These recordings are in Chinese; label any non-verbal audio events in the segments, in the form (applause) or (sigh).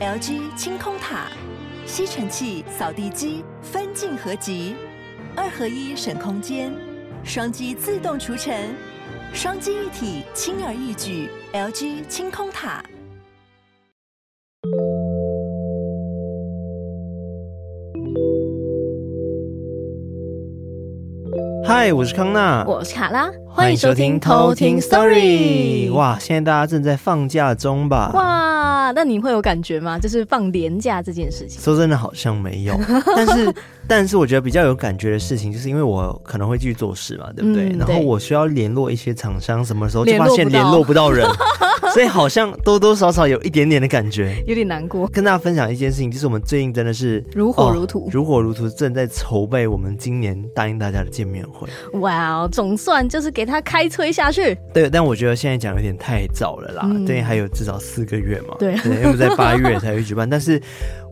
LG 清空塔，吸尘器、扫地机分镜合集，二合一省空间，双击自动除尘，双击一体轻而易举。LG 清空塔。嗨，我是康娜，我是卡拉，欢迎收听偷听 Story。哇，现在大家正在放假中吧？哇，那你会有感觉吗？就是放年假这件事情。说真的，好像没有。(laughs) 但是，但是我觉得比较有感觉的事情，就是因为我可能会继续做事嘛，对不对？嗯、然后我需要联络一些厂商，什么时候就发现联络不到人。(laughs) 所以好像多多少少有一点点的感觉，有点难过。跟大家分享一件事情，就是我们最近真的是如火如荼，哦、如火如荼，正在筹备我们今年答应大家的见面会。哇哦，总算就是给他开催下去。对，但我觉得现在讲有点太早了啦，嗯、对，还有至少四个月嘛。对，对，因为在八月才会举办，但是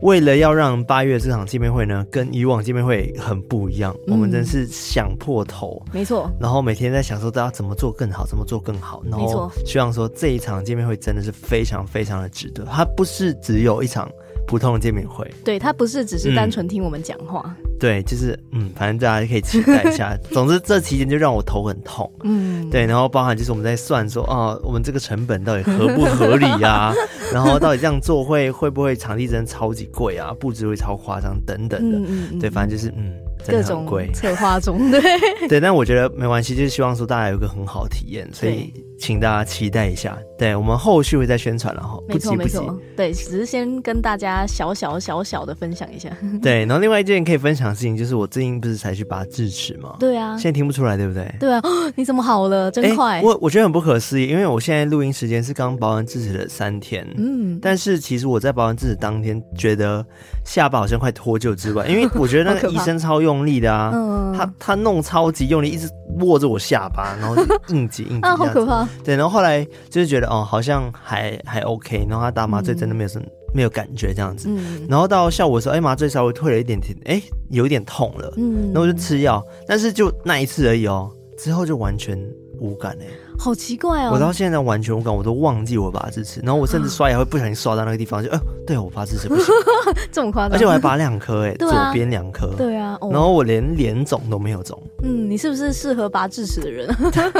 为了要让八月这场见面会呢，跟以往见面会很不一样，嗯、我们真是想破头，没错。然后每天在想说，大家怎么做更好，怎么做更好，然后希望说这一场见面会真的是。非常非常的值得，它不是只有一场普通的见面会，对，它不是只是单纯听我们讲话，嗯，对，就是嗯，反正大家可以期待一下。(laughs) 总之这期间就让我头很痛，嗯，对，然后包含就是我们在算说，啊，我们这个成本到底合不合理啊？(laughs) 然后到底这样做会会不会场地真的超级贵啊？布置会超夸张等等的，嗯嗯对，反正就是嗯。各种策划中，(laughs) 对对，但我觉得没关系，就是希望说大家有一个很好的体验，所以请大家期待一下。对，我们后续会再宣传然后，没错没错，对，只是先跟大家小小小小的分享一下。(laughs) (laughs) 对，然后另外一件可以分享的事情就是，我最近不是才去拔智齿吗？对啊，现在听不出来对不对？对啊，(gasps) 你怎么好了？真快！我我觉得很不可思议，因为我现在录音时间是刚拔完智齿的三天，嗯，但是其实我在拔完智齿当天觉得下巴好像快脱臼之外，因为我觉得那个医生超用力的啊。他他弄超级用力，一直握着我下巴，(laughs) 然后就硬挤硬挤啊，好可怕！对，然后后来就是觉得哦，好像还还 OK，然后他打麻醉真的没有什么、嗯、没有感觉这样子，嗯、然后到下午的时候，哎，麻醉稍微退了一点点，哎，有一点痛了，嗯，然后我就吃药，但是就那一次而已哦，之后就完全无感哎。好奇怪哦！我到现在完全无感，我都忘记我拔智齿，然后我甚至刷牙会不小心刷到那个地方，就呃，对我拔智齿不行，(laughs) 这么夸张，而且我还拔两颗哎，左边两颗，对啊，然后我连脸肿都没有肿。嗯，你是不是适合拔智齿的人？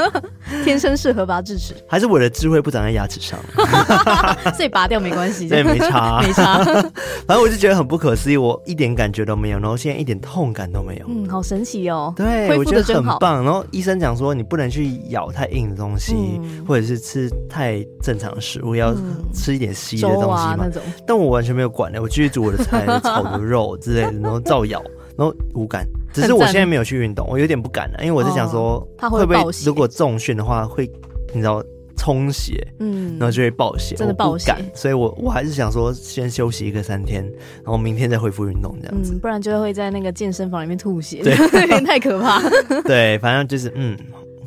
(laughs) 天生适合拔智齿，还是我的智慧不长在牙齿上？(laughs) 所以拔掉没关系，对，没差，没差。反正我就觉得很不可思议，我一点感觉都没有，然后现在一点痛感都没有。嗯，好神奇哦。对，我觉得很棒。然后医生讲说，你不能去咬太硬的东西。或者是吃太正常的食物，要吃一点稀的东西嘛？但我完全没有管的，我继续煮我的菜，炒的肉之类的，(laughs) 然后造谣，然后无感。只是我现在没有去运动，我有点不敢了，因为我是想说，会不会如果重训的话会，你知道充血，嗯，然后就会爆血，真的爆血。所以我我还是想说，先休息一个三天，然后明天再恢复运动这样子，嗯，不然就会在那个健身房里面吐血，对，(laughs) 太可怕。(laughs) 对，反正就是嗯。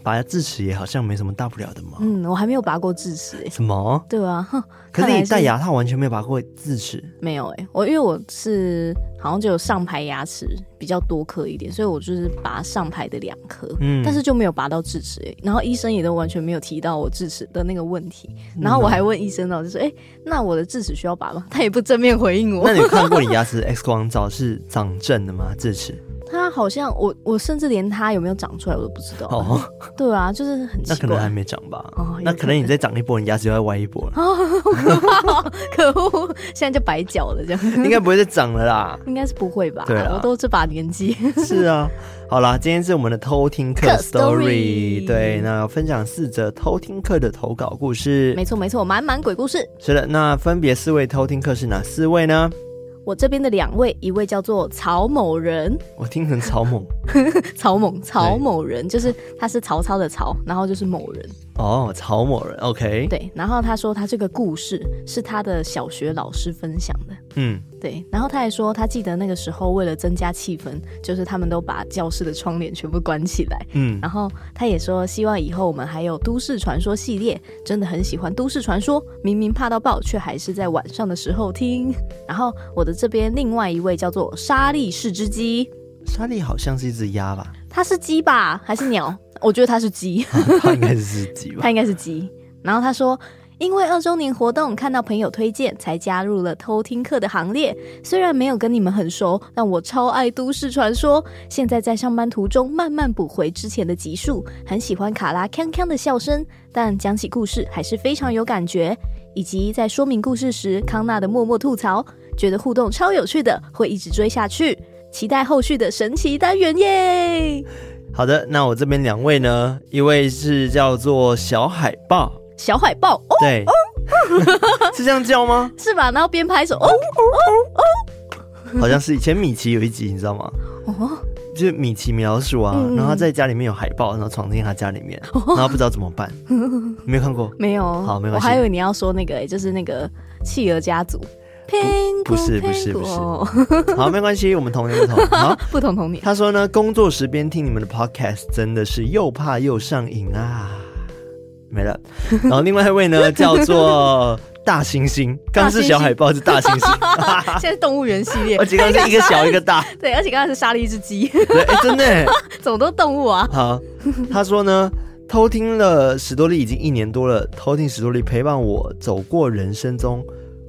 拔智齿也好像没什么大不了的嘛。嗯，我还没有拔过智齿诶。什么？对啊，哼。可是你戴牙套完全没有拔过智齿？没有诶，我因为我是好像就有上排牙齿比较多颗一点，所以我就是拔上排的两颗，嗯，但是就没有拔到智齿诶。然后医生也都完全没有提到我智齿的那个问题。然后我还问医生呢，就说：“哎，那我的智齿需要拔吗？”他也不正面回应我。那你看过你牙齿 X 光照是长正的吗？智齿？他好像我我甚至连他有没有长出来我都不知道。哦，对啊，就是很奇怪。那可能还没长吧。哦，那可能你再长一波，你牙齿就要歪一波了。哦，(laughs) 可恶！现在就白脚了，这样。应该不会再长了啦。应该是不会吧？对啊，我都这把年纪。是啊。好啦，今天是我们的偷听客 story。对，那分享四则偷听课的投稿故事。没错没错，满满鬼故事。是的，那分别四位偷听课是哪四位呢？我这边的两位，一位叫做曹某人，我听成曹某，(laughs) 曹某，曹某人，就是他是曹操的曹，然后就是某人。哦，曹某人，OK，对，然后他说他这个故事是他的小学老师分享的，嗯，对，然后他还说他记得那个时候为了增加气氛，就是他们都把教室的窗帘全部关起来，嗯，然后他也说希望以后我们还有都市传说系列，真的很喜欢都市传说，明明怕到爆，却还是在晚上的时候听。然后我的这边另外一位叫做莎莉是只鸡，莎莉好像是一只鸭吧？它是鸡吧，还是鸟？我觉得他是鸡，(laughs) 他应该是鸡吧，他应该是鸡。然后他说，因为二周年活动，看到朋友推荐，才加入了偷听课的行列。虽然没有跟你们很熟，但我超爱都市传说。现在在上班途中，慢慢补回之前的集数，很喜欢卡拉康康的笑声。但讲起故事，还是非常有感觉。以及在说明故事时，康纳的默默吐槽，觉得互动超有趣的，会一直追下去。期待后续的神奇单元耶！好的，那我这边两位呢，一位是叫做小海豹。小海豹，哦、对，哦、(laughs) 是这样叫吗？是吧？然后边拍手，哦哦哦，好像是以前米奇有一集，你知道吗？哦，就是米奇苗鼠啊，嗯、然后他在家里面有海豹，然后闯进他家里面，然后不知道怎么办。(laughs) 没有看过？没有。好，没关系。我还以为你要说那个，就是那个企鹅家族。不是不是不是。(laughs) 好，没关系，我们童年不同。好，(laughs) 不同童年。他说呢，工作时边听你们的 podcast 真的是又怕又上瘾啊。没了，(laughs) 然后另外一位呢叫做大猩猩，刚是小海豹，是大猩猩，现在是动物园系列，而且刚刚是一个小一个大，对，而且刚刚是杀了一只鸡，对，欸、真的，怎么都动物啊？好，他说呢，偷听了史多利已经一年多了，偷听史多利陪伴我走过人生中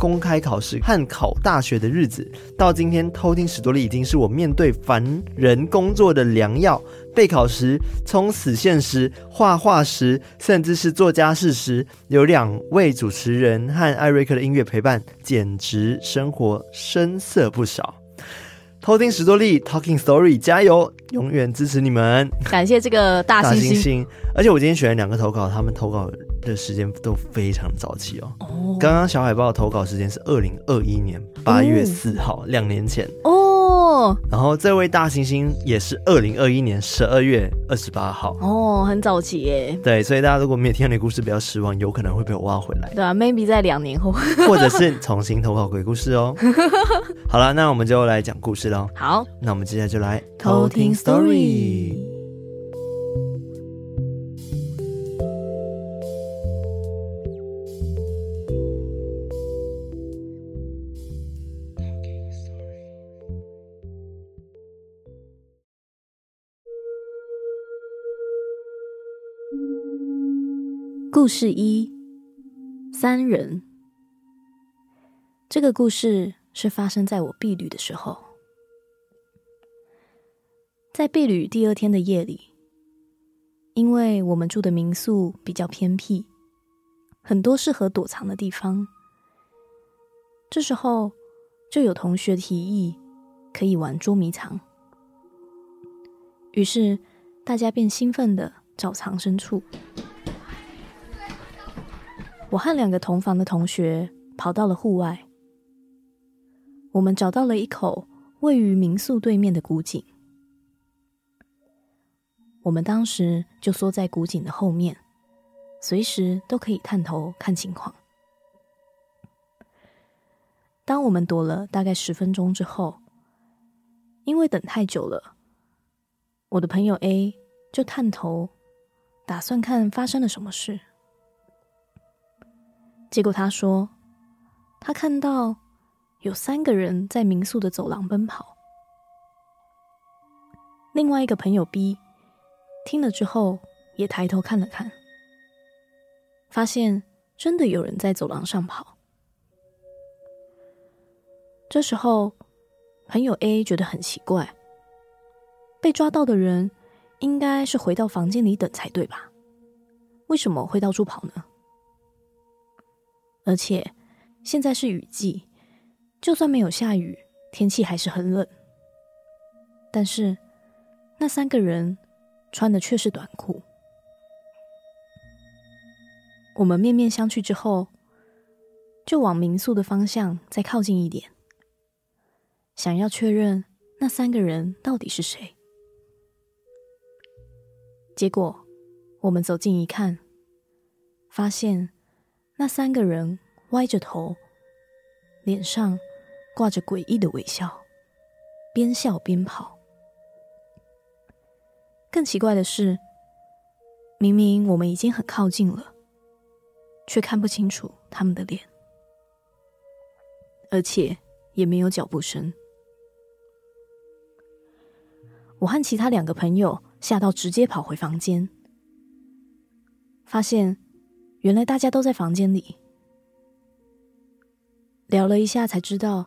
公开考试和考大学的日子，到今天偷听史多利已经是我面对凡人工作的良药。备考时、冲死线时、画画时，甚至是做家事时，有两位主持人和艾瑞克的音乐陪伴，简直生活生色不少。偷听史多利，Talking Story，加油！永远支持你们。感谢这个大猩猩。而且我今天选了两个投稿，他们投稿的时间都非常早期哦。哦。刚刚小海豹的投稿时间是二零二一年八月四号，两、哦、年前。哦。然后这位大猩猩也是二零二一年十二月二十八号。哦，很早期耶。对，所以大家如果没有听到你的故事，不要失望，有可能会被我挖回来。对啊，maybe 在两年后，(laughs) 或者是重新投稿鬼故事哦。(laughs) 好了，那我们就来讲故事喽。好，那我们接下来就来偷听 story。故事一：三人。这个故事。是发生在我避旅的时候，在避旅第二天的夜里，因为我们住的民宿比较偏僻，很多适合躲藏的地方。这时候就有同学提议可以玩捉迷藏，于是大家便兴奋地找藏身处。我和两个同房的同学跑到了户外。我们找到了一口位于民宿对面的古井，我们当时就缩在古井的后面，随时都可以探头看情况。当我们躲了大概十分钟之后，因为等太久了，我的朋友 A 就探头打算看发生了什么事，结果他说他看到。有三个人在民宿的走廊奔跑。另外一个朋友 B 听了之后也抬头看了看，发现真的有人在走廊上跑。这时候，朋友 A 觉得很奇怪，被抓到的人应该是回到房间里等才对吧？为什么会到处跑呢？而且现在是雨季。就算没有下雨，天气还是很冷。但是那三个人穿的却是短裤。我们面面相觑之后，就往民宿的方向再靠近一点，想要确认那三个人到底是谁。结果我们走近一看，发现那三个人歪着头，脸上。挂着诡异的微笑，边笑边跑。更奇怪的是，明明我们已经很靠近了，却看不清楚他们的脸，而且也没有脚步声。我和其他两个朋友吓到直接跑回房间，发现原来大家都在房间里聊了一下才知道，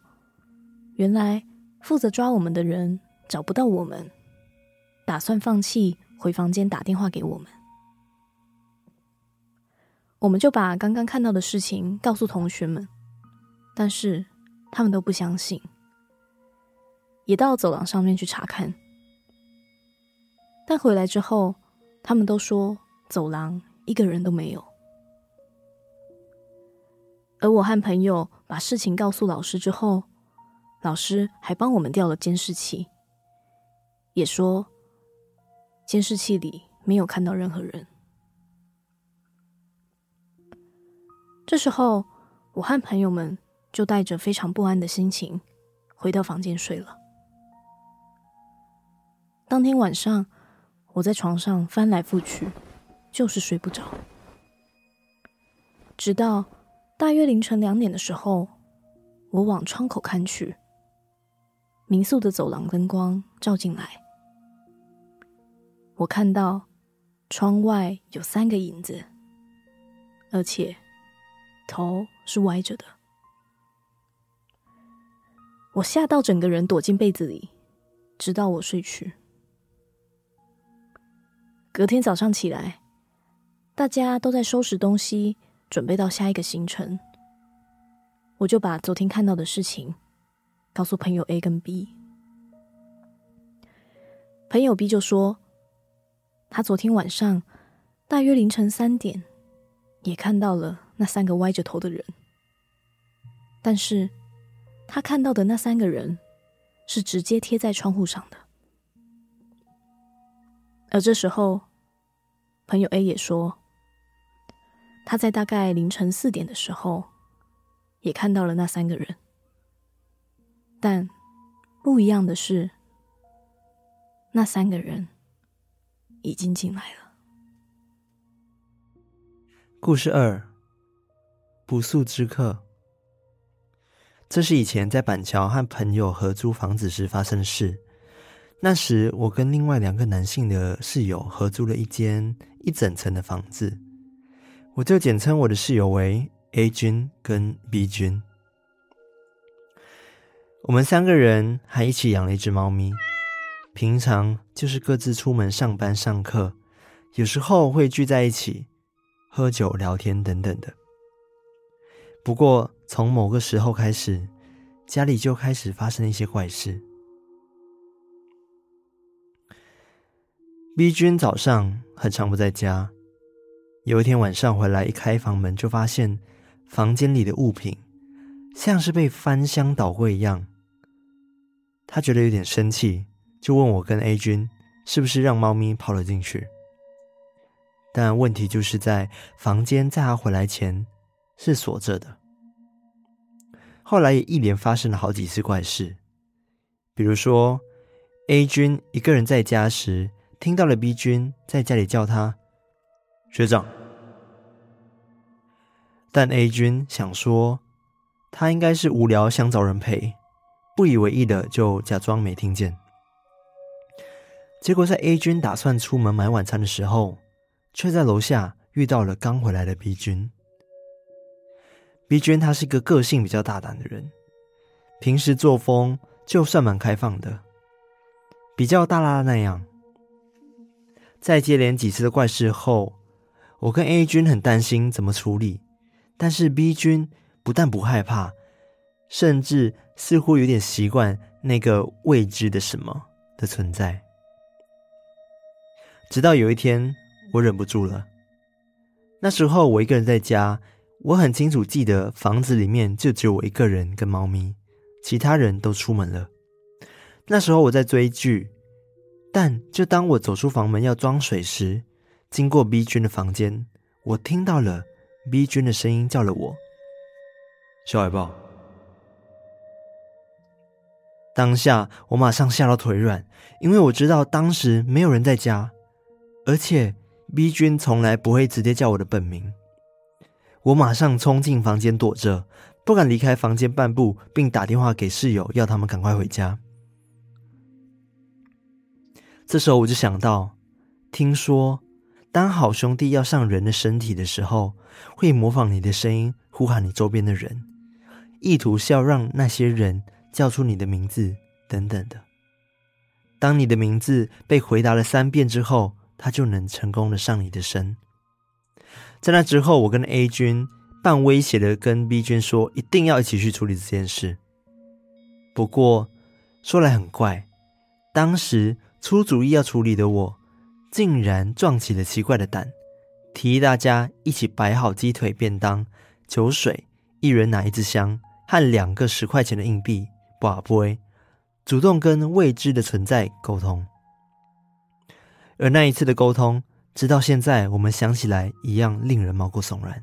原来负责抓我们的人找不到我们，打算放弃，回房间打电话给我们。我们就把刚刚看到的事情告诉同学们，但是他们都不相信，也到走廊上面去查看，但回来之后，他们都说走廊一个人都没有。而我和朋友把事情告诉老师之后，老师还帮我们调了监视器，也说监视器里没有看到任何人。这时候，我和朋友们就带着非常不安的心情回到房间睡了。当天晚上，我在床上翻来覆去，就是睡不着，直到。大约凌晨两点的时候，我往窗口看去，民宿的走廊灯光照进来，我看到窗外有三个影子，而且头是歪着的。我吓到整个人躲进被子里，直到我睡去。隔天早上起来，大家都在收拾东西。准备到下一个行程，我就把昨天看到的事情告诉朋友 A 跟 B。朋友 B 就说，他昨天晚上大约凌晨三点也看到了那三个歪着头的人，但是他看到的那三个人是直接贴在窗户上的。而这时候，朋友 A 也说。他在大概凌晨四点的时候，也看到了那三个人，但不一样的是，那三个人已经进来了。故事二：不速之客。这是以前在板桥和朋友合租房子时发生的事。那时我跟另外两个男性的室友合租了一间一整层的房子。我就简称我的室友为 A 君跟 B 君。我们三个人还一起养了一只猫咪，平常就是各自出门上班上课，有时候会聚在一起喝酒聊天等等的。不过从某个时候开始，家里就开始发生一些怪事。B 君早上很常不在家。有一天晚上回来，一开房门就发现房间里的物品像是被翻箱倒柜一样。他觉得有点生气，就问我跟 A 君是不是让猫咪跑了进去。但问题就是在房间在他回来前是锁着的。后来也一连发生了好几次怪事，比如说 A 君一个人在家时，听到了 B 君在家里叫他。学长，但 A 君想说，他应该是无聊，想找人陪，不以为意的就假装没听见。结果在 A 君打算出门买晚餐的时候，却在楼下遇到了刚回来的 B 君。B 君他是一个个性比较大胆的人，平时作风就算蛮开放的，比较大剌剌那样。在接连几次的怪事后，我跟 A 君很担心怎么处理，但是 B 君不但不害怕，甚至似乎有点习惯那个未知的什么的存在。直到有一天，我忍不住了。那时候我一个人在家，我很清楚记得房子里面就只有我一个人跟猫咪，其他人都出门了。那时候我在追剧，但就当我走出房门要装水时，经过 B 君的房间，我听到了 B 君的声音叫了我“小海豹”。当下我马上吓到腿软，因为我知道当时没有人在家，而且 B 君从来不会直接叫我的本名。我马上冲进房间躲着，不敢离开房间半步，并打电话给室友要他们赶快回家。这时候我就想到，听说。当好兄弟要上人的身体的时候，会模仿你的声音呼喊你周边的人，意图是要让那些人叫出你的名字等等的。当你的名字被回答了三遍之后，他就能成功的上你的身。在那之后，我跟 A 君半威胁的跟 B 君说，一定要一起去处理这件事。不过说来很怪，当时出主意要处理的我，竟然壮起了奇怪的胆，提议大家一起摆好鸡腿便当、酒水，一人拿一支香和两个十块钱的硬币，跋杯，主动跟未知的存在沟通。而那一次的沟通，直到现在我们想起来一样令人毛骨悚然。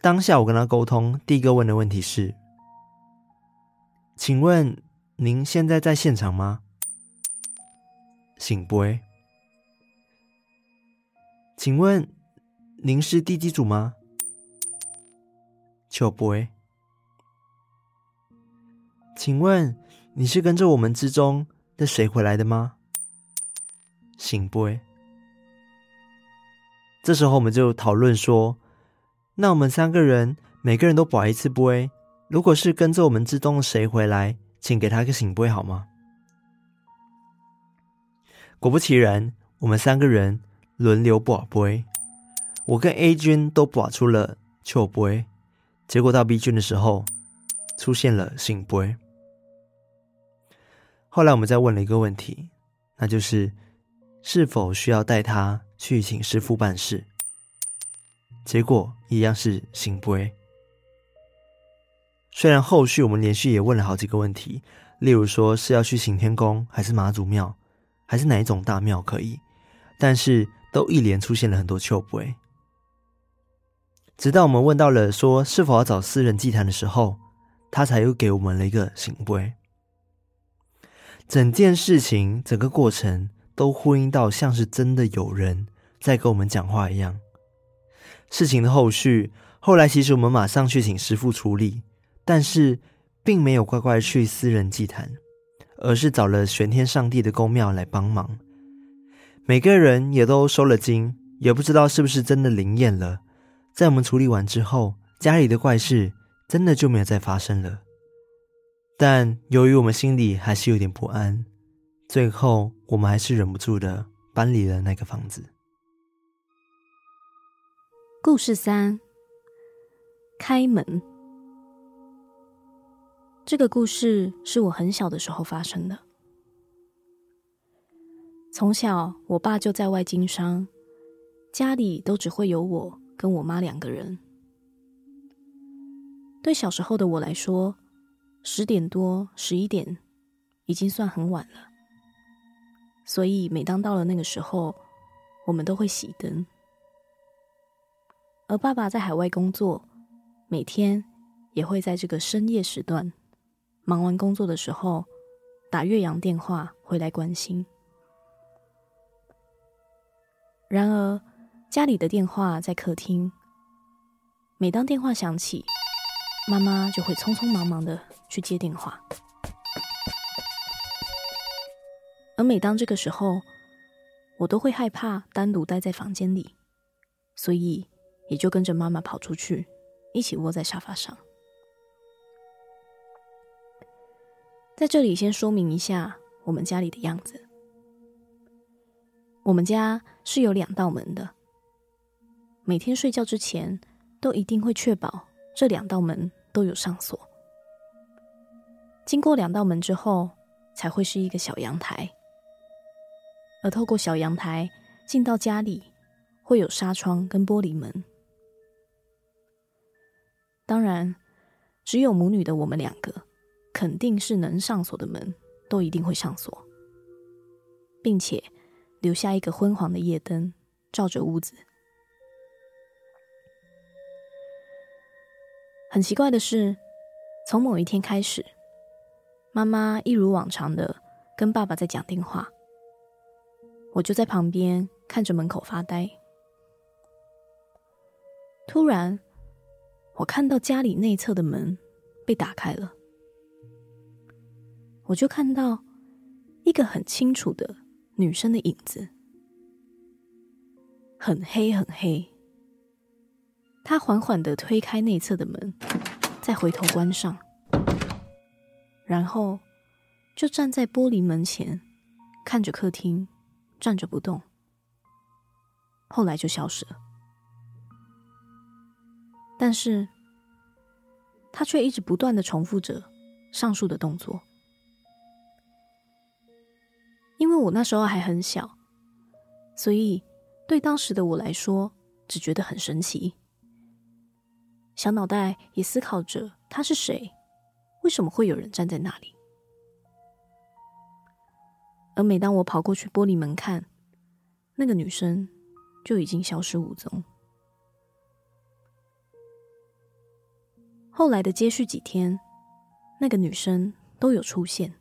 当下我跟他沟通，第一个问的问题是：“请问您现在在现场吗？”醒杯。请问您是地基主吗？笑杯。请问你是跟着我们之中的谁回来的吗？醒杯。这时候我们就讨论说，那我们三个人每个人都保一次杯，如果是跟着我们之中的谁回来，请给他个醒杯好吗？果不其然，我们三个人轮流跋杯，我跟 A 君都跋出了笑杯，结果到 B 君的时候，出现了醒杯。后来我们再问了一个问题，那就是。是否需要带他去请师傅办事？结果一样是圣杯。虽然后续我们连续也问了好几个问题，例如说是要去行天宫，还是妈祖庙，还是哪一种大庙可以，但是都一连出现了很多笑杯。直到我们问到了说是否要找私人祭坛的时候，他才又给我们了一个圣杯。整件事情，整个过程。都呼应到像是真的有人在跟我们讲话一样。事情的后续，后来其实我们马上去请师父处理，但是并没有乖乖去私人祭坛，而是找了玄天上帝的宫庙来帮忙。每个人也都收了惊，也不知道是不是真的灵验了。在我们处理完之后，家里的怪事真的就没有再发生了。但由于我们心里还是有点不安。最后，我们还是忍不住的搬离了那个房子。故事三：开门。这个故事是我很小的时候发生的。从小，我爸就在外经商，家里都只会有我跟我妈两个人。对小时候的我来说，十点多、十一点已经算很晚了。所以，每当到了那个时候，我们都会熄灯。而爸爸在海外工作，每天也会在这个深夜时段，忙完工作的时候，打岳阳电话回来关心。然而，家里的电话在客厅，每当电话响起，妈妈就会匆匆忙忙的去接电话。而每当这个时候，我都会害怕单独待在房间里，所以也就跟着妈妈跑出去，一起窝在沙发上。在这里先说明一下我们家里的样子。我们家是有两道门的，每天睡觉之前都一定会确保这两道门都有上锁。经过两道门之后，才会是一个小阳台。而透过小阳台进到家里，会有纱窗跟玻璃门。当然，只有母女的我们两个，肯定是能上锁的门都一定会上锁，并且留下一个昏黄的夜灯照着屋子。很奇怪的是，从某一天开始，妈妈一如往常的跟爸爸在讲电话。我就在旁边看着门口发呆。突然，我看到家里内侧的门被打开了，我就看到一个很清楚的女生的影子，很黑很黑。她缓缓的推开内侧的门，再回头关上，然后就站在玻璃门前，看着客厅，站着不动。后来就消失了，但是他却一直不断的重复着上述的动作。因为我那时候还很小，所以对当时的我来说，只觉得很神奇。小脑袋也思考着他是谁，为什么会有人站在那里？而每当我跑过去玻璃门看，那个女生就已经消失无踪。后来的接续几天，那个女生都有出现，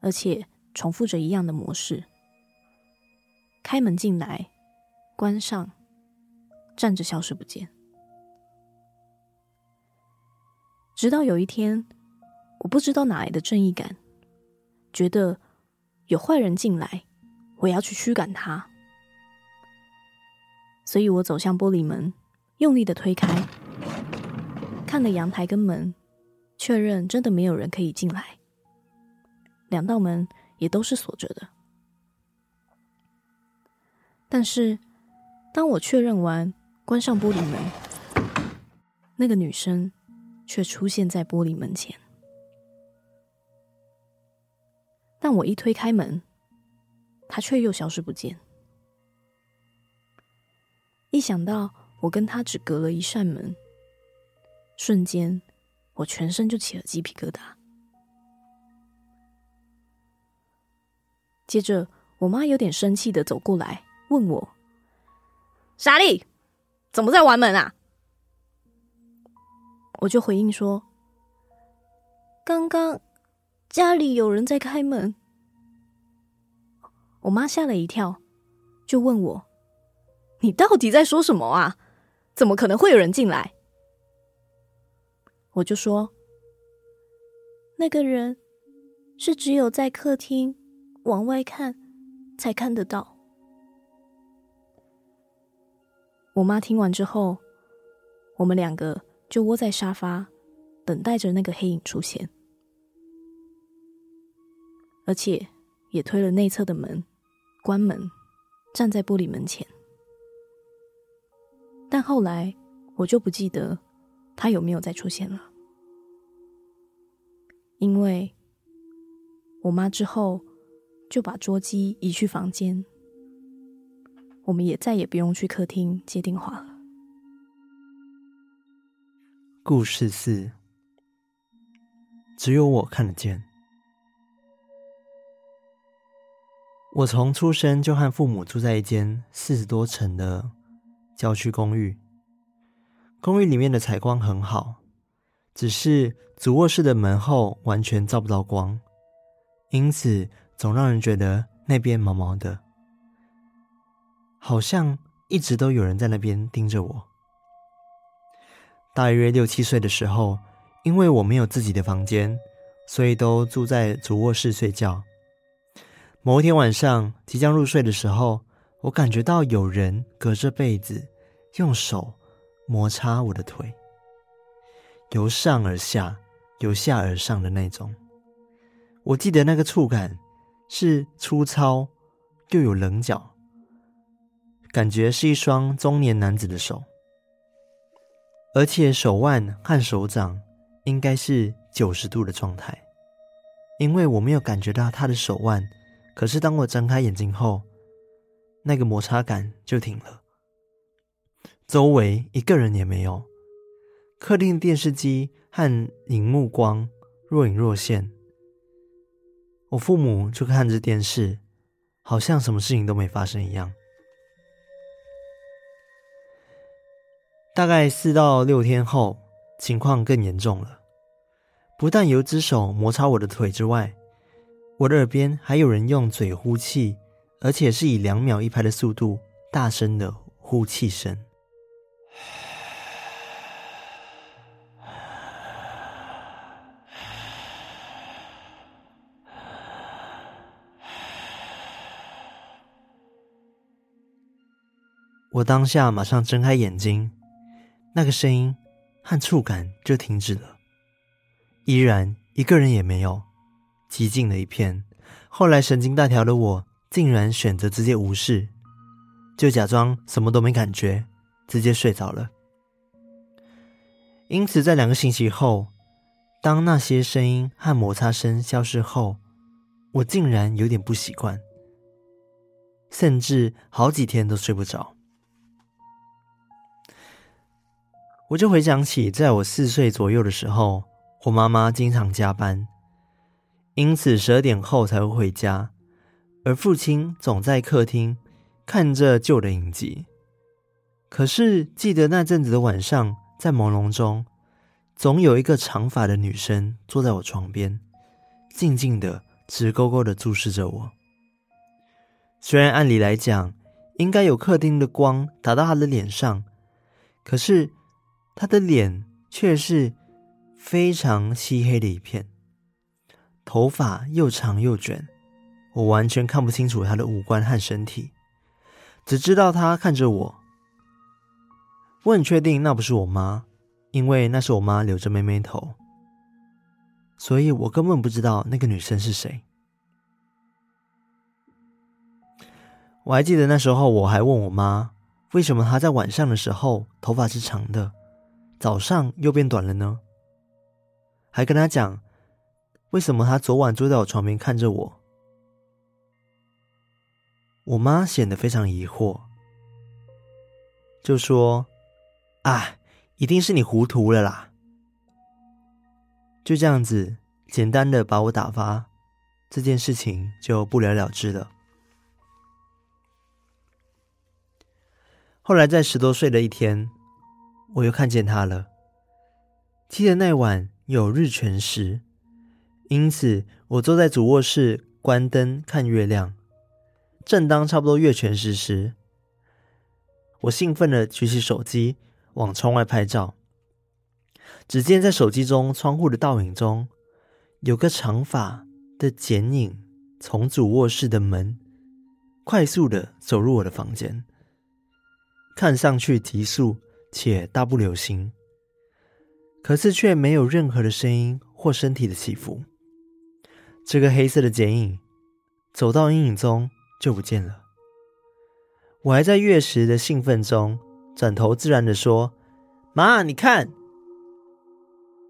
而且重复着一样的模式：开门进来，关上，站着消失不见。直到有一天，我不知道哪来的正义感，觉得有坏人进来，我要去驱赶他。所以我走向玻璃门，用力的推开，看了阳台跟门，确认真的没有人可以进来，两道门也都是锁着的。但是，当我确认完，关上玻璃门，那个女生。却出现在玻璃门前，但我一推开门，她却又消失不见。一想到我跟她只隔了一扇门，瞬间我全身就起了鸡皮疙瘩。接着，我妈有点生气的走过来，问我：“莎莉，怎么在玩门啊？”我就回应说：“刚刚家里有人在开门。”我妈吓了一跳，就问我：“你到底在说什么啊？怎么可能会有人进来？”我就说：“那个人是只有在客厅往外看才看得到。”我妈听完之后，我们两个。就窝在沙发，等待着那个黑影出现，而且也推了内侧的门，关门，站在玻璃门前。但后来我就不记得他有没有再出现了，因为我妈之后就把桌机移去房间，我们也再也不用去客厅接电话了。故事四，只有我看得见。我从出生就和父母住在一间四十多层的郊区公寓，公寓里面的采光很好，只是主卧室的门后完全照不到光，因此总让人觉得那边毛毛的，好像一直都有人在那边盯着我。大约六七岁的时候，因为我没有自己的房间，所以都住在主卧室睡觉。某一天晚上即将入睡的时候，我感觉到有人隔着被子用手摩擦我的腿，由上而下，由下而上的那种。我记得那个触感是粗糙又有棱角，感觉是一双中年男子的手。而且手腕和手掌应该是九十度的状态，因为我没有感觉到他的手腕。可是当我睁开眼睛后，那个摩擦感就停了。周围一个人也没有，客厅电视机和荧幕光若隐若现。我父母就看着电视，好像什么事情都没发生一样。大概四到六天后，情况更严重了。不但有只手摩擦我的腿之外，我的耳边还有人用嘴呼气，而且是以两秒一拍的速度，大声的呼气声。我当下马上睁开眼睛。那个声音和触感就停止了，依然一个人也没有，寂静的一片。后来神经大条的我，竟然选择直接无视，就假装什么都没感觉，直接睡着了。因此，在两个星期后，当那些声音和摩擦声消失后，我竟然有点不习惯，甚至好几天都睡不着。我就回想起，在我四岁左右的时候，我妈妈经常加班，因此十二点后才会回家，而父亲总在客厅看着旧的影集。可是记得那阵子的晚上，在朦胧中，总有一个长发的女生坐在我床边，静静的、直勾勾的注视着我。虽然按理来讲，应该有客厅的光打到她的脸上，可是。他的脸却是非常漆黑的一片，头发又长又卷，我完全看不清楚他的五官和身体，只知道他看着我。我很确定那不是我妈，因为那是我妈留着妹妹头，所以我根本不知道那个女生是谁。我还记得那时候，我还问我妈，为什么她在晚上的时候头发是长的？早上又变短了呢，还跟他讲为什么他昨晚坐在我床边看着我。我妈显得非常疑惑，就说：“啊，一定是你糊涂了啦。”就这样子简单的把我打发，这件事情就不了了之了。后来在十多岁的一天。我又看见他了。记得那晚有日全食，因此我坐在主卧室关灯看月亮。正当差不多月全食时，我兴奋的举起手机往窗外拍照。只见在手机中窗户的倒影中，有个长发的剪影从主卧室的门快速的走入我的房间，看上去急速。且大步流星，可是却没有任何的声音或身体的起伏。这个黑色的剪影走到阴影中就不见了。我还在月食的兴奋中，转头自然地说：“妈，你看。”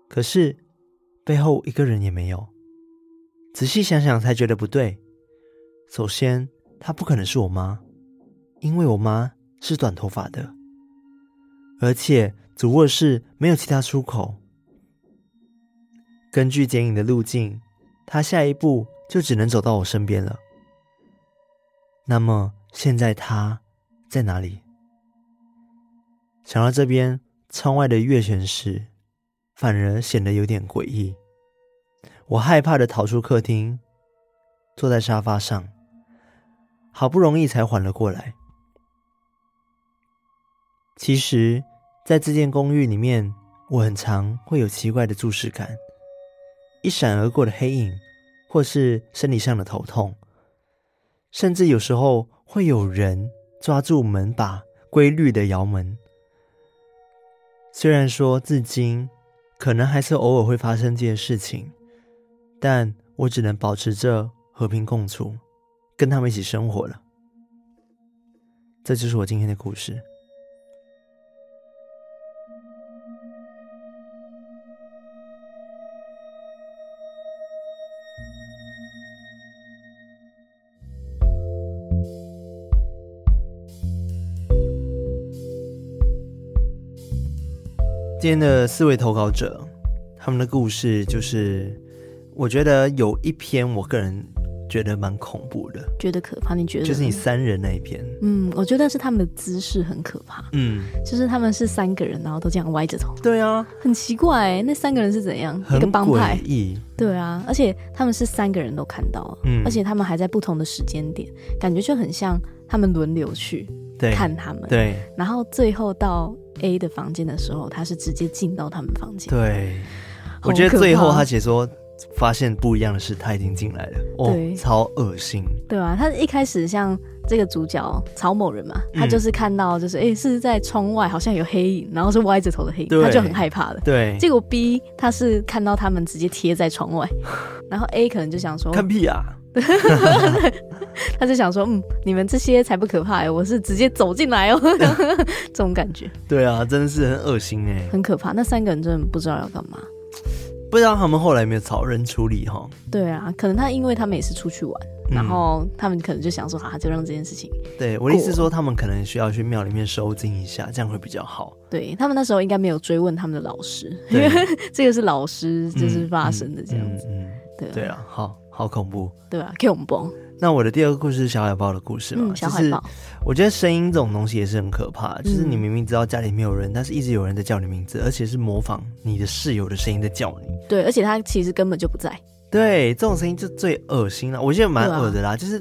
可是背后一个人也没有。仔细想想才觉得不对。首先，她不可能是我妈，因为我妈是短头发的。而且主卧室没有其他出口。根据剪影的路径，他下一步就只能走到我身边了。那么现在他在哪里？想到这边，窗外的月全食反而显得有点诡异。我害怕的逃出客厅，坐在沙发上，好不容易才缓了过来。其实，在这间公寓里面，我很常会有奇怪的注视感，一闪而过的黑影，或是生理上的头痛，甚至有时候会有人抓住门把，规律的摇门。虽然说至今可能还是偶尔会发生这件事情，但我只能保持着和平共处，跟他们一起生活了。这就是我今天的故事。今天的四位投稿者，他们的故事就是，我觉得有一篇我个人觉得蛮恐怖的，觉得可怕。你觉得？就是你三人那一篇。嗯，我觉得是他们的姿势很可怕。嗯，就是他们是三个人，然后都这样歪着头。对啊，很奇怪，那三个人是怎样？一个帮派。对啊，而且他们是三个人都看到，嗯，而且他们还在不同的时间点，感觉就很像他们轮流去看他们。对，然后最后到。A 的房间的时候，他是直接进到他们房间。对，我觉得最后他解说发现不一样的是，他已经进来了。对，哦，超恶心。对啊，他一开始像这个主角曹某人嘛，他就是看到就是哎、嗯欸、是在窗外好像有黑影，然后是歪着头的黑影，他就很害怕了。对，结果 B 他是看到他们直接贴在窗外，然后 A 可能就想说看屁啊，(laughs) 他就想说嗯，你们这些才不可怕，我是直接走进来哦，(laughs) 这种感觉。对啊，真的是很恶心哎，很可怕。那三个人真的不知道要干嘛。不知道他们后来有没有找人处理哈？对啊，可能他因为他们也是出去玩，嗯、然后他们可能就想说，啊，就让这件事情。对，我的意思说，他们可能需要去庙里面收惊一下，这样会比较好。对，他们那时候应该没有追问他们的老师，因为 (laughs) 这个是老师就是发生的这样子。嗯，嗯嗯对啊，对啊，好好恐怖。对啊，恐怖。那我的第二个故事是小海豹的故事嘛？嗯、小海豹，我觉得声音这种东西也是很可怕，就是你明明知道家里没有人，但是一直有人在叫你名字，而且是模仿你的室友的声音在叫你。对，而且他其实根本就不在。对，这种声音就最恶心了。我觉得蛮恶的啦，啊、就是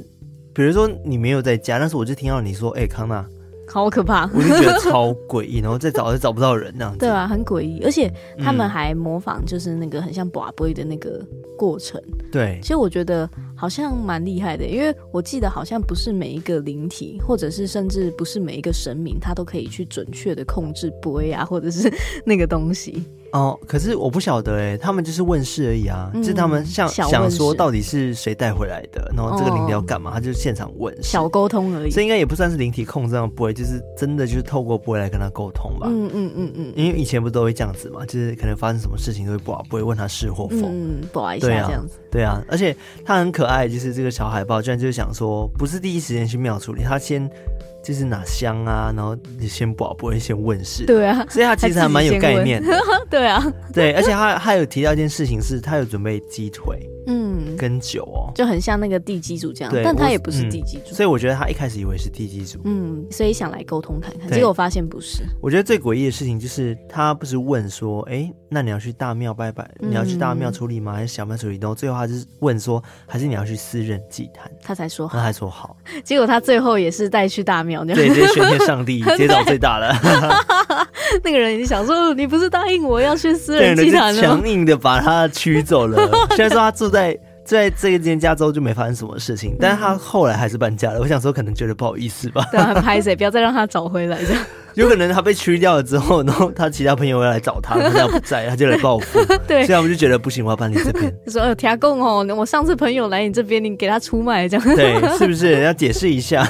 比如说你没有在家，但是我就听到你说：“哎、欸，康纳。”好可怕，我就觉得超诡异，(laughs) 然后再找就找不到人那样子。对啊，很诡异，而且他们还模仿，就是那个很像跋杯的那个过程。对，其实我觉得好像蛮厉害的，因为我记得好像不是每一个灵体，或者是甚至不是每一个神明，他都可以去准确的控制杯啊，或者是那个东西。哦，可是我不晓得哎，他们就是问事而已啊，嗯、就是他们想想说到底是谁带回来的，然后这个灵体要干嘛，哦、他就现场问，小沟通而已。这应该也不算是灵体控制，这样不会，就是真的就是透过不会来跟他沟通吧？嗯嗯嗯嗯，因为以前不都会这样子嘛，就是可能发生什么事情都会不不会问他是或否，嗯，不好意思这样子对、啊。对啊，而且他很可爱，就是这个小海豹居然就是想说，不是第一时间去庙处理，他先。就是哪香啊，然后你先保不会先问事，对啊，所以他其实还蛮有概念的，(laughs) 对啊，对，而且他他有提到一件事情是，他有准备鸡腿。嗯，跟酒哦，就很像那个地基主这样，但他也不是地基主，嗯，所以我觉得他一开始以为是地基主，嗯，所以想来沟通看看，结果我发现不是。我觉得最诡异的事情就是他不是问说，哎、欸，那你要去大庙拜拜，你要去大庙处理吗？还是小庙处理？然后最后他就是问说，还是你要去私人祭坛？他才说好，他才说好。(laughs) 结果他最后也是带去大庙，对，直接宣天上帝，直接找最大的。(laughs) 那个人已经想说，你不是答应我要去私人机场吗？强硬的把他驱走了。(laughs) 虽然说他住在。在这一间加州就没发生什么事情，但是他后来还是搬家了。我想说，可能觉得不好意思吧。对，很拍谁，不要再让他找回来这样。(laughs) 有可能他被驱掉了之后，然后他其他朋友要来找他，他不在，他就来报复。对，所以我们就觉得不行，我要搬你这边。说：“呃，天公哦，我上次朋友来你这边，你给他出卖这样。”对，是不是要解释一下？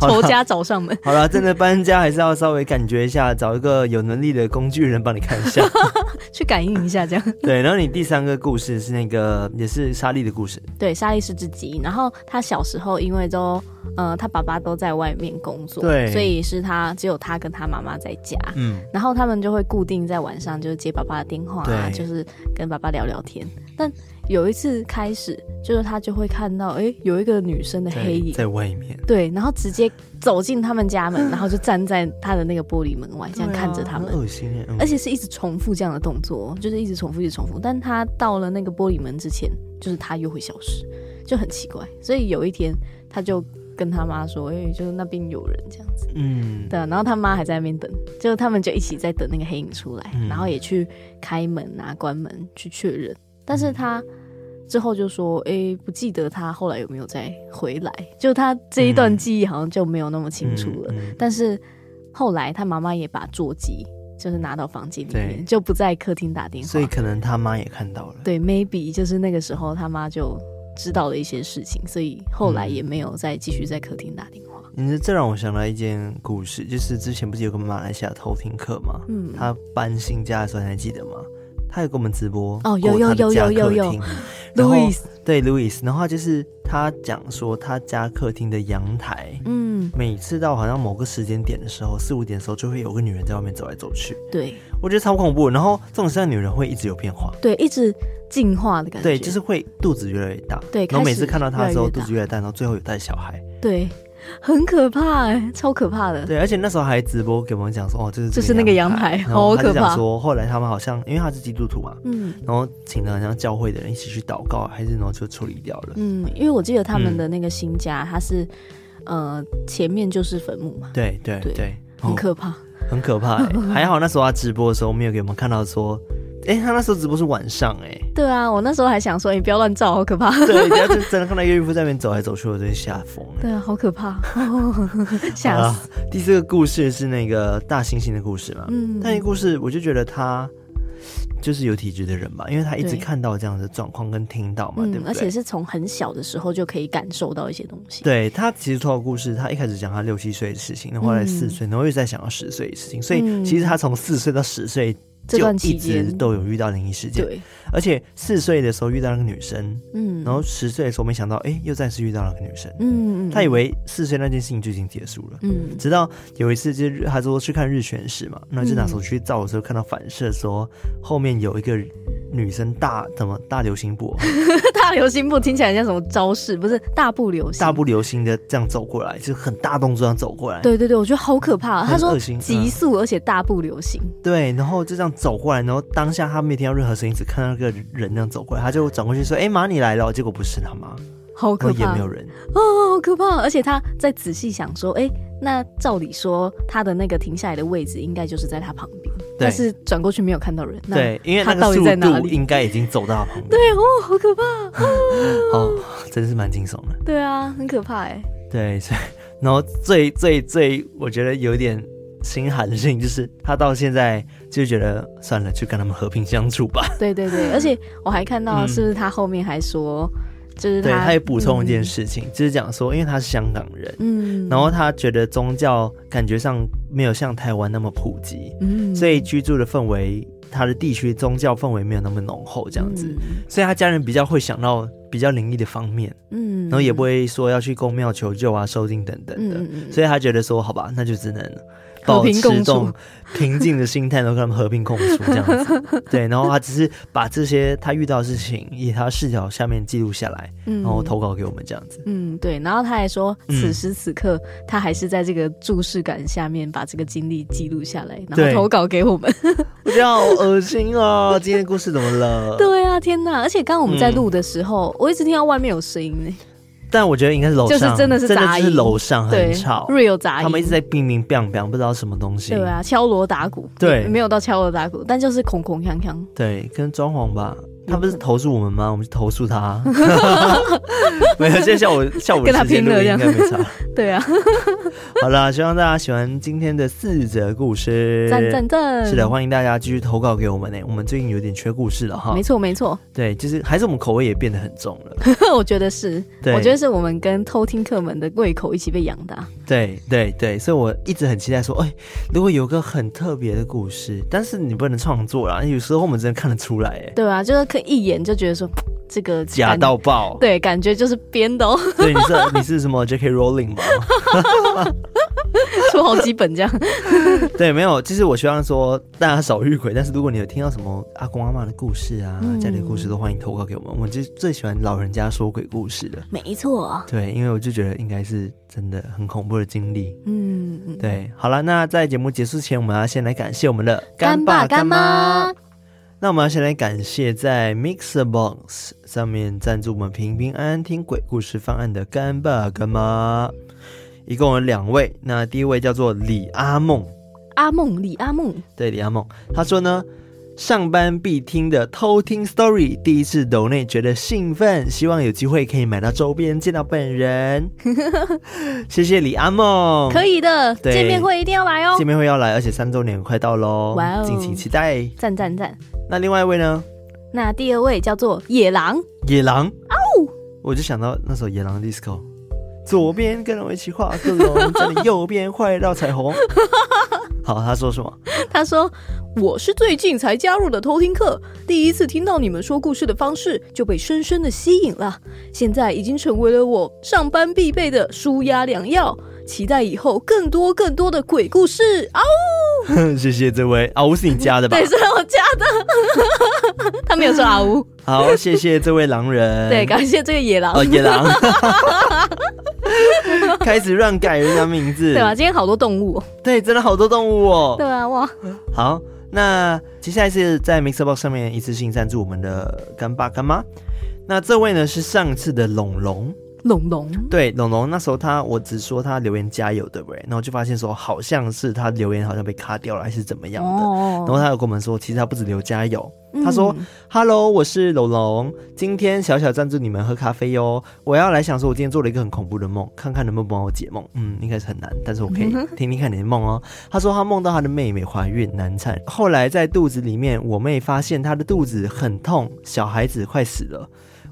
仇家找上门。(laughs) 好了，真的搬家还是要稍微感觉一下，找一个有能力的工具人帮你看一下，(laughs) 去感应一下这样。(laughs) 对，然后你第三个故事是那个也是莎莉的故事。对，莎莉是只鸡，然后她小时候因为都呃她爸爸都在外面工作，对，所以是她只有她跟她妈妈在家。嗯，然后他们就会固定在晚上就是接爸爸的电话啊，对就是跟爸爸聊聊天。但有一次开始，就是他就会看到，哎、欸，有一个女生的黑影在外面，对，然后直接走进他们家门，(laughs) 然后就站在他的那个玻璃门外，这样看着他们，恶心耶，而且是一直重复这样的动作，就是一直重复，一直重复。但他到了那个玻璃门之前，就是他又会消失，就很奇怪。所以有一天，他就跟他妈说，哎、欸，就是那边有人这样子，嗯，对。然后他妈还在那边等，就他们就一起在等那个黑影出来，嗯、然后也去开门啊、关门去确认，但是他。之后就说，哎、欸，不记得他后来有没有再回来，就他这一段记忆好像就没有那么清楚了。嗯嗯、但是后来他妈妈也把座机就是拿到房间里面，就不在客厅打电话，所以可能他妈也看到了。对，maybe 就是那个时候他妈就知道了一些事情，所以后来也没有再继续在客厅打电话。你、嗯、这让我想到一件故事，就是之前不是有个马来西亚偷听客吗？嗯，他搬新家的时候，你还记得吗？他有给我们直播哦，有有有有有有，(laughs) Louis。对 Louis，然后就是他讲说他家客厅的阳台，嗯，每次到好像某个时间点的时候，四五点的时候，就会有个女人在外面走来走去，对，我觉得超恐怖。然后这种时候女人会一直有变化，对，一直进化的感觉，对，就是会肚子越来越大，对，然后每次看到她的时候肚子越来越大，然后最后有带小孩，对。很可怕哎、欸，超可怕的。对，而且那时候还直播给我们讲说，哦，这是这是那个阳台，好可怕。说后来他们好像因为他是基督徒嘛，嗯，然后请了好像教会的人一起去祷告，还是然后就处理掉了。嗯，因为我记得他们的那个新家，他是、嗯、呃前面就是坟墓嘛。对对对，很可怕，很可怕、欸。(laughs) 还好那时候他直播的时候没有给我们看到说哎、欸，他那时候直播是晚上、欸，哎，对啊，我那时候还想说，你、欸、不要乱照，好可怕。对，你要真真的看到岳云夫在那边走来走去，我就会吓疯了。对啊，好可怕，(laughs) 吓死。第四个故事是那个大猩猩的故事嘛？嗯，那个故事我就觉得他。就是有体质的人吧，因为他一直看到这样的状况跟听到嘛，对，对不对？而且是从很小的时候就可以感受到一些东西。对，他其实透过故事，他一开始讲他六七岁的事情，然后后来四岁，然后又在想到十岁的事情，所以其实他从四岁到十岁。这段期间。都有遇到灵异事件，对，而且四岁的时候遇到那个女生，嗯，然后十岁的时候没想到，哎，又再次遇到了个女生，嗯嗯，他以为四岁那件事情就已经结束了，嗯，直到有一次就是他说去看日全食嘛，那就拿手机去照的时候看到反射说后面有一个女生大怎么大流星步，(laughs) 大流星步听起来像什么招式？不是大步流星，大步流星的这样走过来，就是很大动作这样走过来，对对对，我觉得好可怕。他说急速而且大步流星，对，然后就这样。走过来，然后当下他没听到任何声音，只看到那个人那样走过来，他就转过去说：“哎、欸，妈，你来了。”结果不是他妈，好可怕，也没有人哦，好可怕。而且他在仔细想说：“哎、欸，那照理说他的那个停下来的位置应该就是在他旁边，但是转过去没有看到人。对，因为他到底在哪里？应该已经走到他旁边。对哦，好可怕 (laughs) 哦，真是蛮惊悚的。对啊，很可怕哎。对，所以然后最最最，我觉得有点。心寒的事情 (laughs) 就是，他到现在就觉得算了，就跟他们和平相处吧。对 (laughs) 对对，(laughs) 而且我还看到，是不是他后面还说，嗯、就是他对他也补充一件事情，嗯、就是讲说，因为他是香港人，嗯，然后他觉得宗教感觉上没有像台湾那么普及，嗯，所以居住的氛围，他的地区宗教氛围没有那么浓厚，这样子，嗯、所以他家人比较会想到比较灵异的方面，嗯，然后也不会说要去宫庙求救啊、收惊等等的，嗯、所以他觉得说，好吧，那就只能。保持这种平静的心态，然后跟他们和平共处这样子。对，然后他只是把这些他遇到的事情以他视角下面记录下来，然后投稿给我们这样子。嗯，对。然后他还说，此时此刻他还是在这个注视感下面把这个经历记录下来，然后投稿给我们。(laughs) 我觉得好恶心哦！今天的故事怎么了？对啊，天哪！而且刚刚我们在录的时候，我一直听到外面有声音呢。但我觉得应该是楼上，就是真的是杂音，真的是楼上很吵，real 杂音。他们一直在乒乒乓乓，不知道什么东西。对啊，敲锣打鼓。对，没有到敲锣打鼓，但就是空空锵锵。对，跟装潢吧。他不是投诉我们吗？我们去投诉他。(laughs) 没有，今天下午下午跟他拼了，应该没差。(laughs) 对啊。好了，希望大家喜欢今天的四则故事。赞赞赞！是的，欢迎大家继续投稿给我们呢。我们最近有点缺故事了哈。没错没错。对，就是还是我们口味也变得很重了。(laughs) 我觉得是，对我觉得是我们跟偷听客们的胃口一起被养大。对对对，所以我一直很期待说，哎，如果有个很特别的故事，但是你不能创作啦，有时候我们真的看得出来，哎。对啊，就是可以。一眼就觉得说这个假到爆，对，感觉就是编的哦。对，你是你是什么 J.K. Rowling 吗？(laughs) 说好基本这样。对，没有。其实我希望说大家少遇鬼，但是如果你有听到什么阿公阿妈的故事啊，嗯、家里的故事，都欢迎投稿给我们。我就最喜欢老人家说鬼故事的。没错。对，因为我就觉得应该是真的很恐怖的经历。嗯嗯。对，好了，那在节目结束前，我们要先来感谢我们的干爸干妈。那我们要先来感谢在 MixerBox 上面赞助我们平平安安听鬼故事方案的干爸干妈，一共有两位。那第一位叫做李阿梦，阿梦李阿梦，对李阿梦，他说呢，上班必听的偷听 Story，第一次抖内觉得兴奋，希望有机会可以买到周边见到本人。(laughs) 谢谢李阿梦，可以的，对见面会一定要来哦，见面会要来，而且三周年快到喽，哇哦，敬请期待，赞赞赞。那另外一位呢？那第二位叫做野狼。野狼，哦！我就想到那首《野狼 DISCO》，左边跟着我一起画个龙，(laughs) 在你右边画一道彩虹。(laughs) 好，他说什么？他说：“我是最近才加入的偷听课，第一次听到你们说故事的方式，就被深深的吸引了。现在已经成为了我上班必备的舒压良药。”期待以后更多更多的鬼故事哦！(laughs) 谢谢这位啊，呜是你家的吧？对，是我家的。(laughs) 他没有说啊呜。好，谢谢这位狼人。对，感谢这个野狼。哦，野狼。(laughs) (laughs) 开始乱改人家名字，(laughs) 对吧？今天好多动物。对，真的好多动物哦。对啊，哇。好，那接下来是在 MixerBox 上面一次性赞助我们的干爸干妈。那这位呢是上次的龙龙。龙龙，对，龙龙那时候他，我只说他留言加油，对不对？然后就发现说，好像是他留言好像被卡掉了，还是怎么样的？哦、然后他有跟我们说，其实他不止留加油，嗯、他说：“Hello，我是龙龙，今天小小赞助你们喝咖啡哟。我要来想说，我今天做了一个很恐怖的梦，看看能不能帮我解梦。嗯，应该是很难，但是我可以听听看你的梦哦。他说他梦到他的妹妹怀孕难产，后来在肚子里面，我妹发现她的肚子很痛，小孩子快死了。”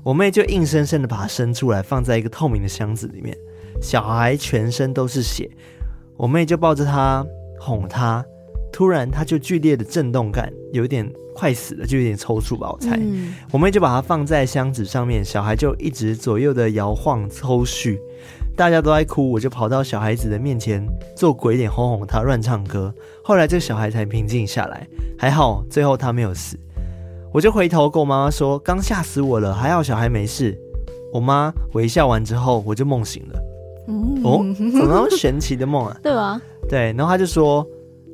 我妹就硬生生的把它生出来，放在一个透明的箱子里面，小孩全身都是血，我妹就抱着他哄他，突然他就剧烈的震动感，有点快死了，就有点抽搐吧，我猜。嗯、我妹就把它放在箱子上面，小孩就一直左右的摇晃抽搐，大家都在哭，我就跑到小孩子的面前做鬼脸哄哄他，乱唱歌，后来这个小孩才平静下来，还好最后他没有死。我就回头跟我妈妈说：“刚吓死我了，还好小孩没事。”我妈微笑完之后，我就梦醒了。嗯、哦，怎么那么神奇的梦啊？(laughs) 对吧？对，然后他就说，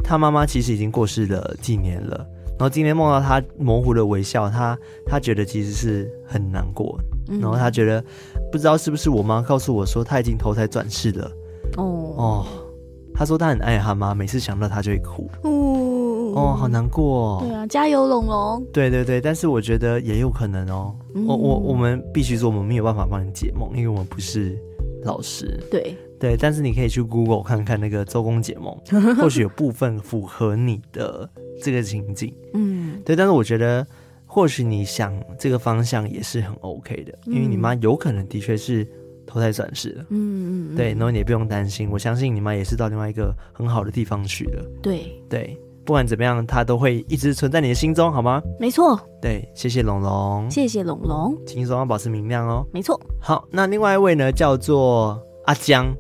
他妈妈其实已经过世了几年了。然后今天梦到他模糊的微笑，他他觉得其实是很难过。然后他觉得不知道是不是我妈告诉我说他已经投胎转世了。哦哦，他说他很爱他妈，每次想到他就会哭。哦。哦，好难过哦。对啊，加油，龙龙。对对对，但是我觉得也有可能哦。嗯、我我我们必须说，我们没有办法帮你解梦，因为我们不是老师。对对，但是你可以去 Google 看看那个周公解梦，(laughs) 或许有部分符合你的这个情景。嗯，对，但是我觉得，或许你想这个方向也是很 OK 的，因为你妈有可能的确是投胎转世了。嗯嗯嗯。对，然后你也不用担心，我相信你妈也是到另外一个很好的地方去了。对对。不管怎么样，它都会一直存在你的心中，好吗？没错。对，谢谢龙龙，谢谢龙龙，轻松要保持明亮哦。没错。好，那另外一位呢，叫做阿江。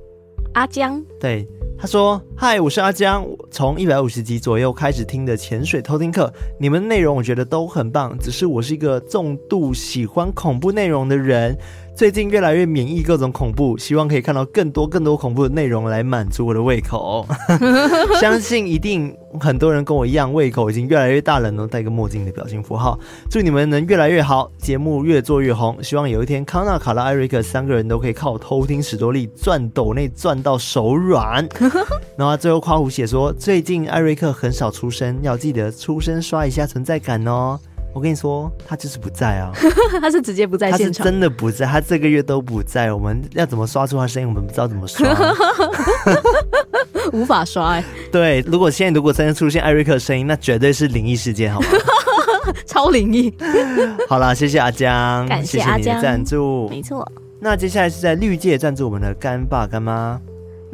阿江。对，他说：“嗨，我是阿江，从一百五十集左右开始听的潜水偷听课，你们的内容我觉得都很棒，只是我是一个重度喜欢恐怖内容的人。”最近越来越免疫各种恐怖，希望可以看到更多更多恐怖的内容来满足我的胃口。(laughs) 相信一定很多人跟我一样，胃口已经越来越大了呢。戴个墨镜的表情符号，祝你们能越来越好，节目越做越红。希望有一天康纳、卡拉、艾瑞克三个人都可以靠偷听史多利赚斗内赚到手软。(laughs) 然后最后夸胡写说，最近艾瑞克很少出声，要记得出声刷一下存在感哦。我跟你说，他就是不在啊！(laughs) 他是直接不在现场，他是真的不在，他这个月都不在。我们要怎么刷出他声音？我们不知道怎么刷，(laughs) 无法刷哎。对，如果现在如果真的出现艾瑞克的声音，那绝对是灵异事件，好吗？超灵异。好了，谢谢阿江，感谢阿江赞助，没错。那接下来是在绿界赞助我们的干爸干妈。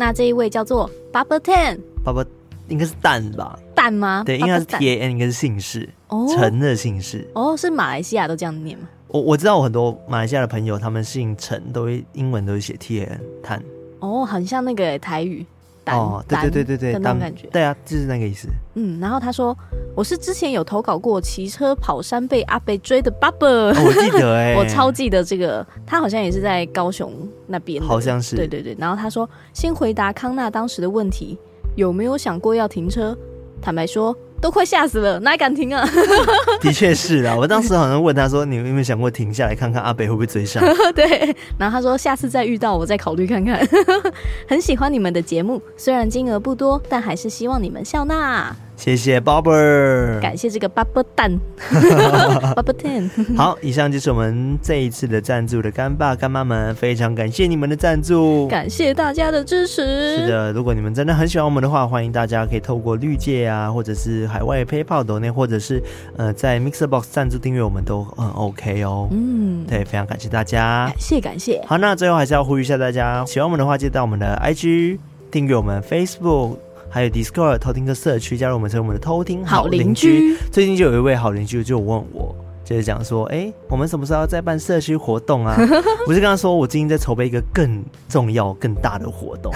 那这一位叫做 Bubble Ten，爸爸应该是蛋吧？蛋吗？对，应该是 T A N，应该是姓氏。哦陈的姓氏哦，是马来西亚都这样念吗？我我知道，我很多马来西亚的朋友，他们姓陈，都会英文都会写 T A N 碳。哦，很像那个台语哦，对对对对对，那种感觉。对啊，就是那个意思。嗯，然后他说，我是之前有投稿过骑车跑山被阿北追的爸爸，我记得哎，(laughs) 我超记得这个，他好像也是在高雄那边，好像是。对对对，然后他说，先回答康纳当时的问题，有没有想过要停车？坦白说。都快吓死了，哪敢停啊？(laughs) 的确是啦，我当时好像问他说：“你有没有想过停下来看看阿北会不会追上？” (laughs) 对，然后他说：“下次再遇到我再考虑看看。(laughs) ”很喜欢你们的节目，虽然金额不多，但还是希望你们笑纳。谢谢 Bobber，感谢这个 Bubble 蛋，Bubble Ten。好，以上就是我们这一次的赞助的干爸干妈们，非常感谢你们的赞助，感谢大家的支持。是的，如果你们真的很喜欢我们的话，欢迎大家可以透过绿界啊，或者是海外 PayPal 抖内，或者是呃在 Mixer Box 赞助订阅，我们都很 OK 哦。嗯，对，非常感谢大家，感谢感谢。好，那最后还是要呼吁一下大家，喜欢我们的话，记得到我们的 IG 订阅我们 Facebook。还有 Discord 偷听的社区，加入我们成为我们的偷听好邻居。最近就有一位好邻居就问我，就是讲说，哎、欸，我们什么时候要再办社区活动啊？(laughs) 我是跟他说，我最近在筹备一个更重要、更大的活动，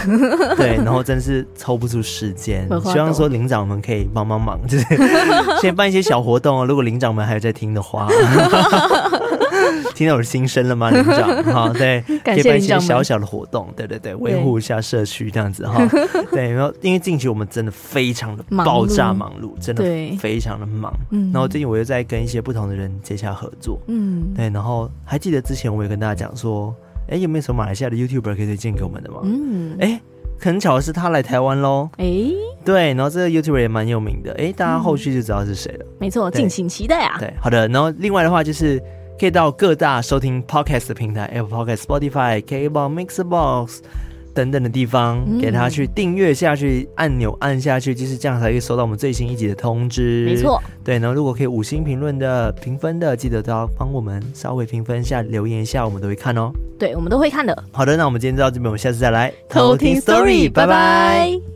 对，然后真是抽不出时间，(laughs) 希望说领长们可以帮帮忙，就是 (laughs) 先办一些小活动哦。如果领长们还有在听的话。(laughs) 听到我的心声了吗，领长？哈，(laughs) 对，可以办一些小小的活动，对对对，维护一下社区这样子哈。(laughs) 对，然后因为近期我们真的非常的爆炸忙碌，真的非常的忙。嗯，然后最近我又在跟一些不同的人接洽合作，嗯，对，然后还记得之前我也跟大家讲说，哎，有没有什么马来西亚的 YouTuber 可以推荐给我们的吗？嗯，哎，很巧的是他来台湾喽。哎，对，然后这个 YouTuber 也蛮有名的。哎，大家后续就知道是谁了。没错，敬请期待啊。对，好的。然后另外的话就是可以到各大收听 Podcast 的平台，Apple Podcast、Spotify、KKBOX、Mixbox。等等的地方，给他去订阅下去，按钮按下去，就是这样才可以收到我们最新一集的通知。没错，对。然后如果可以五星评论的评分的，记得都要帮我们稍微评分一下，留言一下，我们都会看哦。对，我们都会看的。好的，那我们今天就到这边，我们下次再来偷听 Story，拜拜。